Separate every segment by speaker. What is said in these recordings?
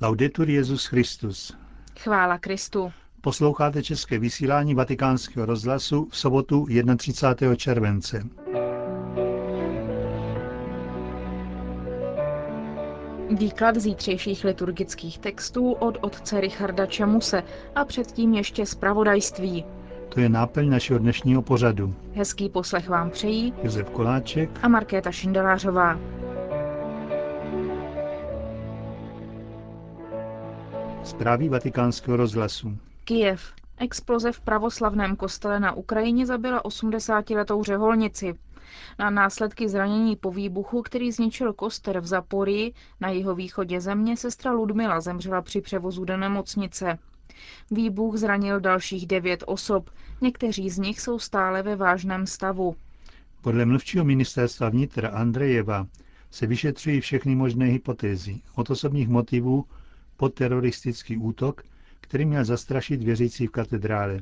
Speaker 1: Laudetur Jezus Christus.
Speaker 2: Chvála Kristu.
Speaker 1: Posloucháte české vysílání Vatikánského rozhlasu v sobotu 31. července.
Speaker 2: Výklad zítřejších liturgických textů od otce Richarda Čemuse a předtím ještě zpravodajství.
Speaker 1: To je náplň našeho dnešního pořadu.
Speaker 2: Hezký poslech vám přejí
Speaker 1: Josef Koláček
Speaker 2: a Markéta Šindelářová.
Speaker 1: Zprávy vatikánského rozhlasu.
Speaker 2: Kijev. Exploze v pravoslavném kostele na Ukrajině zabila 80-letou řeholnici. Na následky zranění po výbuchu, který zničil koster v Zaporii na jeho východě země, sestra Ludmila zemřela při převozu do nemocnice. Výbuch zranil dalších devět osob, někteří z nich jsou stále ve vážném stavu.
Speaker 1: Podle mluvčího ministerstva vnitra Andrejeva se vyšetřují všechny možné hypotézy od osobních motivů po teroristický útok, který měl zastrašit věřící v katedrále.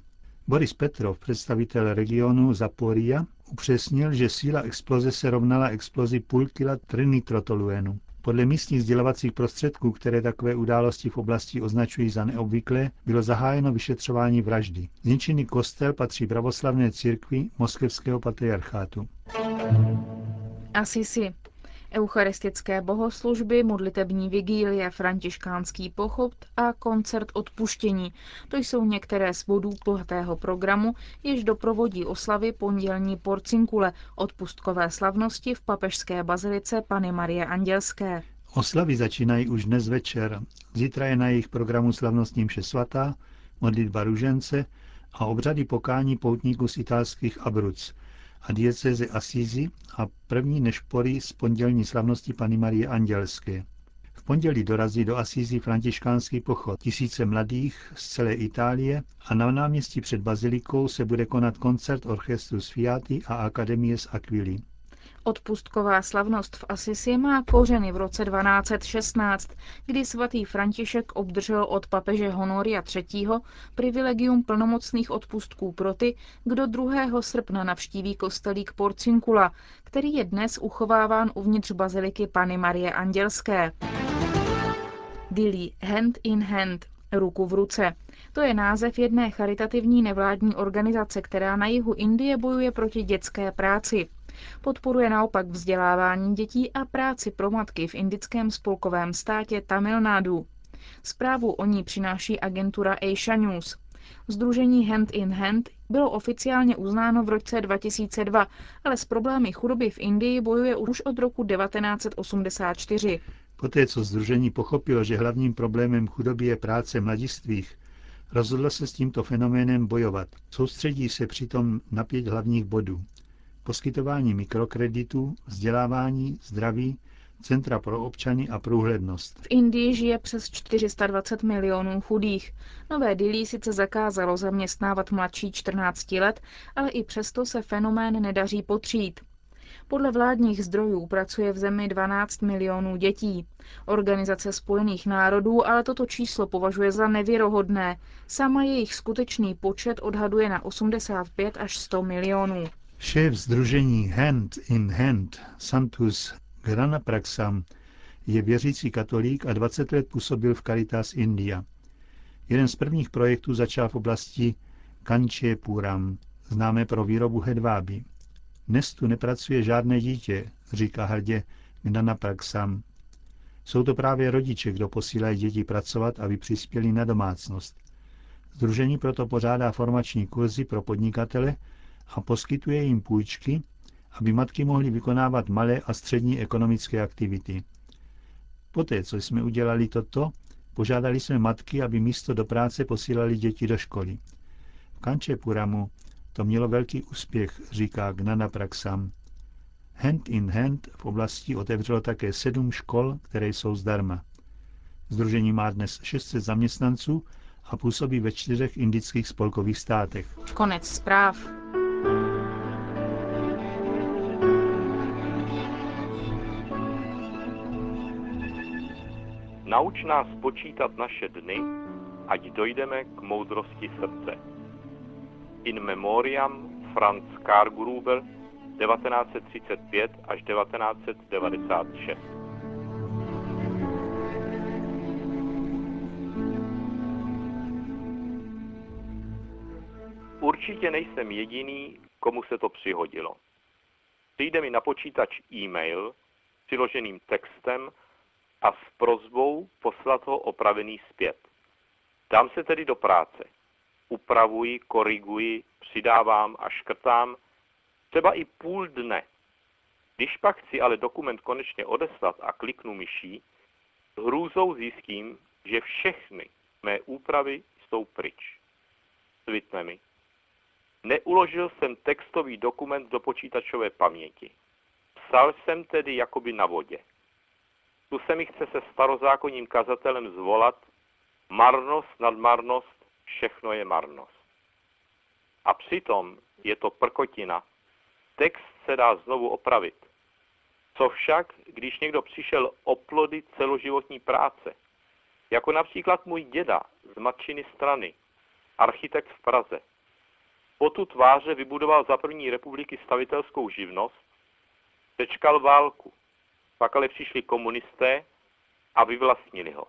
Speaker 1: Boris Petrov, představitel regionu Zaporia, upřesnil, že síla exploze se rovnala explozi půl kila trinitrotoluenu. Podle místních sdělovacích prostředků, které takové události v oblasti označují za neobvyklé, bylo zahájeno vyšetřování vraždy. Zničený kostel patří pravoslavné církvi moskevského patriarchátu.
Speaker 2: Asisi. Eucharistické bohoslužby, modlitební vigílie, františkánský pochod a koncert odpuštění. To jsou některé z bodů bohatého programu, jež doprovodí oslavy pondělní porcinkule, odpustkové slavnosti v papežské bazilice Pany Marie Andělské.
Speaker 1: Oslavy začínají už dnes večer. Zítra je na jejich programu slavnostní mše svatá, modlitba ružence a obřady pokání poutníků z italských Abruc a dieceze Assisi a první nešpory z pondělní slavnosti Pany Marie Andělské. V pondělí dorazí do Asízy františkánský pochod. Tisíce mladých z celé Itálie a na náměstí před bazilikou se bude konat koncert orchestru Sfiati a Akademie z Aquili.
Speaker 2: Odpustková slavnost v Asisi má kořeny v roce 1216, kdy svatý František obdržel od papeže Honoria III. privilegium plnomocných odpustků pro ty, kdo 2. srpna navštíví kostelík Porcinkula, který je dnes uchováván uvnitř baziliky Pany Marie Andělské. Dili hand in hand, ruku v ruce. To je název jedné charitativní nevládní organizace, která na jihu Indie bojuje proti dětské práci. Podporuje naopak vzdělávání dětí a práci pro matky v indickém spolkovém státě Tamil Nadu. Zprávu o ní přináší agentura Asia News. Združení Hand in Hand bylo oficiálně uznáno v roce 2002, ale s problémy chudoby v Indii bojuje už od roku 1984.
Speaker 1: Poté, co združení pochopilo, že hlavním problémem chudoby je práce mladistvých, rozhodlo se s tímto fenoménem bojovat. Soustředí se přitom na pět hlavních bodů poskytování mikrokreditů, vzdělávání, zdraví, centra pro občany a průhlednost.
Speaker 2: V Indii žije přes 420 milionů chudých. Nové Dili sice zakázalo zaměstnávat mladší 14 let, ale i přesto se fenomén nedaří potřít. Podle vládních zdrojů pracuje v zemi 12 milionů dětí. Organizace spojených národů ale toto číslo považuje za nevěrohodné. Sama jejich skutečný počet odhaduje na 85 až 100 milionů.
Speaker 1: Šéf združení Hand in Hand Santus Granapraxam je věřící katolík a 20 let působil v Caritas India. Jeden z prvních projektů začal v oblasti Kanče Puram, známé pro výrobu hedváby. Dnes tu nepracuje žádné dítě, říká hrdě Gnanapraxam. Jsou to právě rodiče, kdo posílají děti pracovat, aby přispěli na domácnost. Združení proto pořádá formační kurzy pro podnikatele, a poskytuje jim půjčky, aby matky mohly vykonávat malé a střední ekonomické aktivity. Poté, co jsme udělali toto, požádali jsme matky, aby místo do práce posílali děti do školy. V Kančepuramu to mělo velký úspěch, říká Gnana Praxam. Hand in Hand v oblasti otevřelo také sedm škol, které jsou zdarma. Združení má dnes 600 zaměstnanců a působí ve čtyřech indických spolkových státech.
Speaker 2: Konec zpráv.
Speaker 3: Nauč nás počítat naše dny, ať dojdeme k moudrosti srdce. In memoriam Franz Kargruber 1935 až 1996. Určitě nejsem jediný, komu se to přihodilo. Přijde mi na počítač e-mail s přiloženým textem a s prozbou poslat ho opravený zpět. Dám se tedy do práce. Upravuji, koriguji, přidávám a škrtám, třeba i půl dne. Když pak chci ale dokument konečně odeslat a kliknu myší, hrůzou zjistím, že všechny mé úpravy jsou pryč. Svitne mi. Neuložil jsem textový dokument do počítačové paměti. Psal jsem tedy jakoby na vodě. Tu se mi chce se starozákonním kazatelem zvolat marnost nad marnost, všechno je marnost. A přitom je to prkotina. Text se dá znovu opravit. Co však, když někdo přišel o plody celoživotní práce, jako například můj děda z matčiny strany, architekt v Praze. Potu tváře vybudoval za první republiky stavitelskou živnost, přečkal válku, pak ale přišli komunisté a vyvlastnili ho.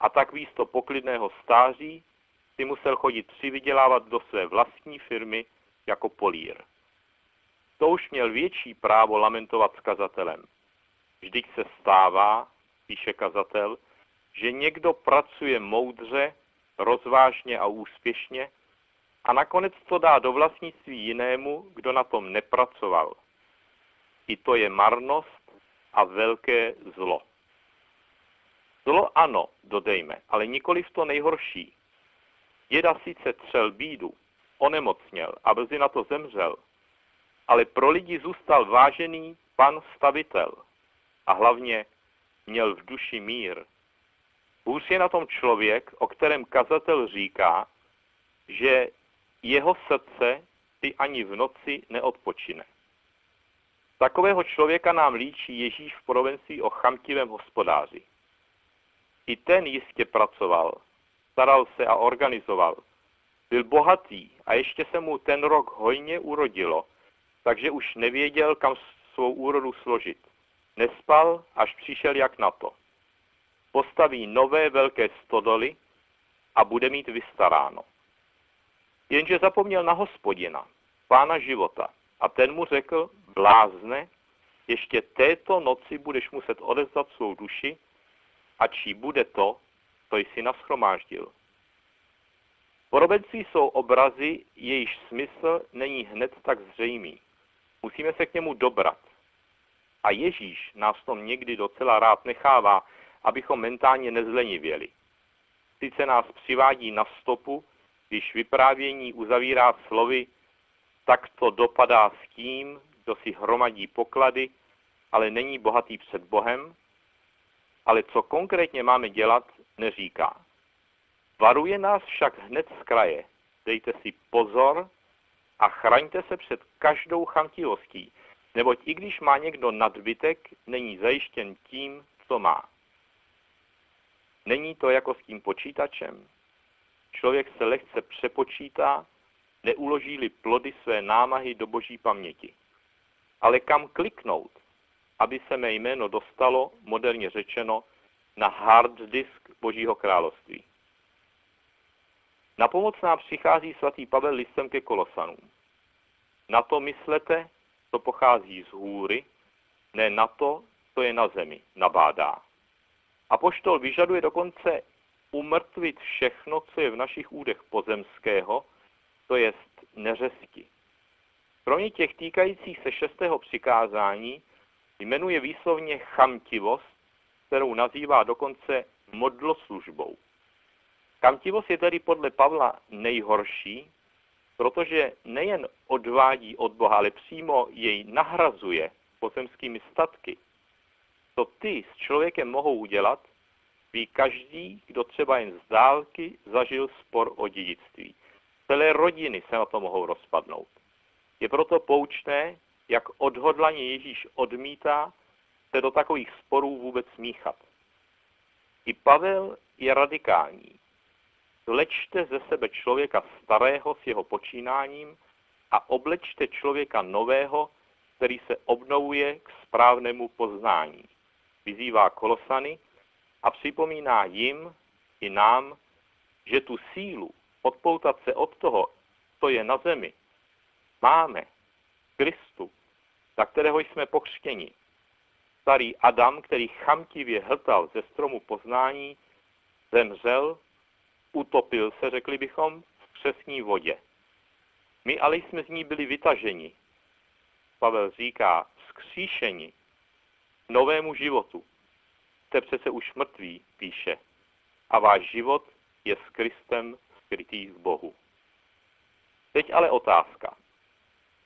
Speaker 3: A tak místo poklidného stáří si musel chodit přivydělávat do své vlastní firmy jako polír. To už měl větší právo lamentovat s kazatelem. Vždyť se stává, píše kazatel, že někdo pracuje moudře, rozvážně a úspěšně a nakonec to dá do vlastnictví jinému, kdo na tom nepracoval. I to je marnost a velké zlo. Zlo ano, dodejme, ale nikoli v to nejhorší. Děda sice třel bídu, onemocněl a brzy na to zemřel, ale pro lidi zůstal vážený pan stavitel a hlavně měl v duši mír. Hůř je na tom člověk, o kterém kazatel říká, že jeho srdce si ani v noci neodpočine. Takového člověka nám líčí Ježíš v provencii o chamtivém hospodáři. I ten jistě pracoval, staral se a organizoval. Byl bohatý a ještě se mu ten rok hojně urodilo, takže už nevěděl, kam svou úrodu složit. Nespal, až přišel jak na to postaví nové velké stodoly a bude mít vystaráno. Jenže zapomněl na hospodina, pána života, a ten mu řekl, blázne, ještě této noci budeš muset odezvat svou duši, a čí bude to, co jsi naschromáždil. Porobenství jsou obrazy, jejíž smysl není hned tak zřejmý. Musíme se k němu dobrat. A Ježíš nás tom někdy docela rád nechává abychom mentálně nezlenivěli. Sice nás přivádí na stopu, když vyprávění uzavírá slovy, tak to dopadá s tím, kdo si hromadí poklady, ale není bohatý před Bohem, ale co konkrétně máme dělat, neříká. Varuje nás však hned z kraje. Dejte si pozor a chraňte se před každou chamtivostí, neboť i když má někdo nadbytek, není zajištěn tím, co má. Není to jako s tím počítačem. Člověk se lehce přepočítá, neuloží-li plody své námahy do boží paměti. Ale kam kliknout, aby se mé jméno dostalo, moderně řečeno, na hard disk Božího království. Na pomoc nám přichází svatý Pavel listem ke Kolosanům. Na to myslete, co pochází z hůry, ne na to, co je na zemi, nabádá. Apoštol vyžaduje dokonce umrtvit všechno, co je v našich údech pozemského, to jest neřesti. Kromě těch týkajících se šestého přikázání jmenuje výslovně chamtivost, kterou nazývá dokonce modloslužbou. Chamtivost je tedy podle Pavla nejhorší, protože nejen odvádí od Boha, ale přímo jej nahrazuje pozemskými statky, co ty s člověkem mohou udělat, ví každý, kdo třeba jen z dálky zažil spor o dědictví. Celé rodiny se na to mohou rozpadnout. Je proto poučné, jak odhodlaně Ježíš odmítá se do takových sporů vůbec smíchat. I Pavel je radikální. Vlečte ze sebe člověka starého s jeho počínáním a oblečte člověka nového, který se obnovuje k správnému poznání vyzývá Kolosany a připomíná jim i nám, že tu sílu odpoutat se od toho, co je na zemi, máme Kristu, za kterého jsme pokřtěni. Starý Adam, který chamtivě hltal ze stromu poznání, zemřel, utopil se, řekli bychom, v křesní vodě. My ale jsme z ní byli vytaženi. Pavel říká, vzkříšeni novému životu. Jste přece už mrtví, píše, a váš život je s Kristem skrytý v Bohu. Teď ale otázka.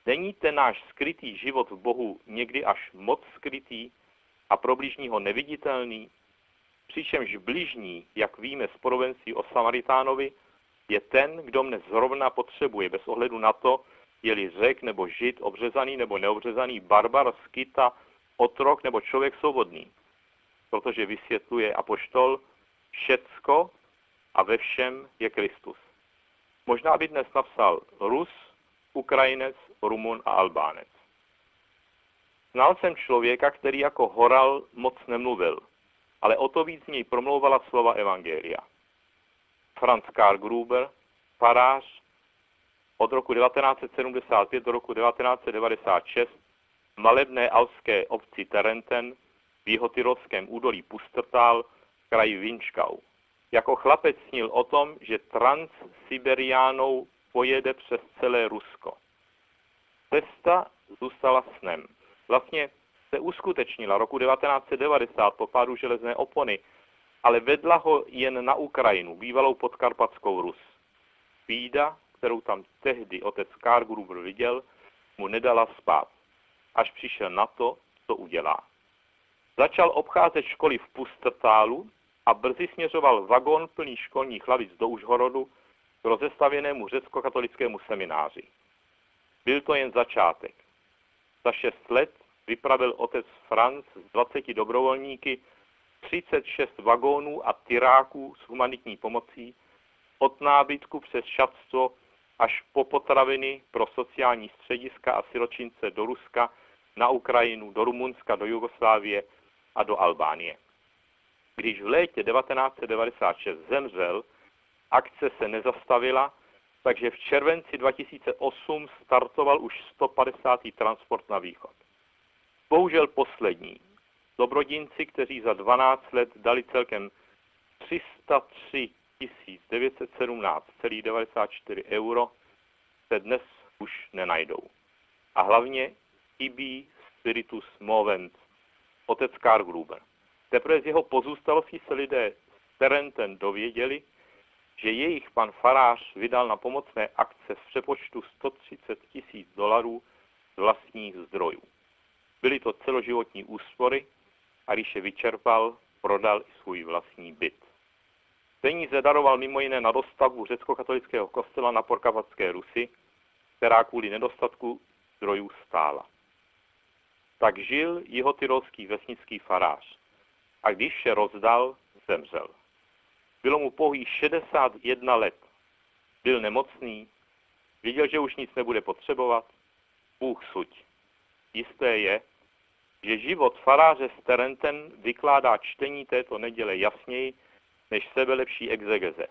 Speaker 3: Není ten náš skrytý život v Bohu někdy až moc skrytý a pro bližního neviditelný? Přičemž bližní, jak víme z podobenství o Samaritánovi, je ten, kdo mne zrovna potřebuje, bez ohledu na to, je-li řek nebo žid, obřezaný nebo neobřezaný, barbar, skita, otrok nebo člověk svobodný. Protože vysvětluje apoštol, všecko a ve všem je Kristus. Možná by dnes napsal Rus, Ukrajinec, Rumun a Albánec. Znal jsem člověka, který jako horal moc nemluvil, ale o to víc z něj promlouvala slova Evangelia. Franz Karl Gruber, farář, od roku 1975 do roku 1996 v malebné alské obci Terenten v jihotyrovském údolí Pustertal v kraji Vinčkau. Jako chlapec snil o tom, že transsiberiánou pojede přes celé Rusko. Cesta zůstala snem. Vlastně se uskutečnila roku 1990 po pádu železné opony, ale vedla ho jen na Ukrajinu, bývalou podkarpatskou Rus. Bída, kterou tam tehdy otec Kargruber viděl, mu nedala spát, až přišel na to, co udělá. Začal obcházet školy v Pustrtálu a brzy směřoval vagón plný školních hlavic do Užhorodu k rozestavěnému řecko-katolickému semináři. Byl to jen začátek. Za šest let vypravil otec Franz z 20 dobrovolníky 36 vagónů a tyráků s humanitní pomocí od nábytku přes šatstvo až po potraviny pro sociální střediska a siročince do Ruska, na Ukrajinu, do Rumunska, do Jugoslávie a do Albánie. Když v létě 1996 zemřel, akce se nezastavila, takže v červenci 2008 startoval už 150. transport na východ. Bohužel poslední. Dobrodinci, kteří za 12 let dali celkem 303 917,94 euro, se dnes už nenajdou. A hlavně chybí spiritus movent, otec Karl Gruber. Teprve z jeho pozůstalosti se lidé z Terenten dověděli, že jejich pan farář vydal na pomocné akce v přepočtu 130 tisíc dolarů z vlastních zdrojů. Byly to celoživotní úspory a když je vyčerpal, prodal i svůj vlastní byt. Peníze daroval mimo jiné na dostavbu řecko-katolického kostela na Porkavatské Rusy, která kvůli nedostatku zdrojů stála. Tak žil jeho tyrolský vesnický farář a když se rozdal, zemřel. Bylo mu pouhý 61 let. Byl nemocný, věděl, že už nic nebude potřebovat. Bůh suď. Jisté je, že život faráře z Terenten vykládá čtení této neděle jasněji než sebelepší exegeze.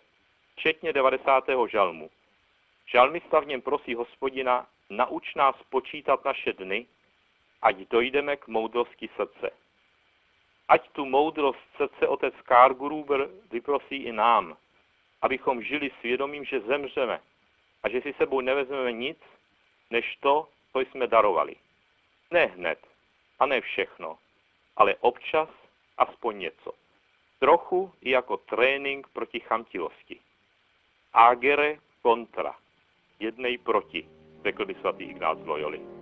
Speaker 3: Včetně 90. žalmu. Žalmista v něm prosí hospodina, nauč nás počítat naše dny, ať dojdeme k moudrosti srdce ať tu moudrost srdce otec Kargruber vyprosí i nám, abychom žili svědomím, že zemřeme a že si sebou nevezmeme nic, než to, co jsme darovali. Ne hned a ne všechno, ale občas aspoň něco. Trochu i jako trénink proti chamtivosti. Agere kontra. Jednej proti, řekl by svatý Ignác Loyoli.